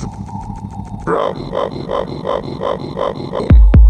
Rum, bum, bum, bum, bum, bum, bum.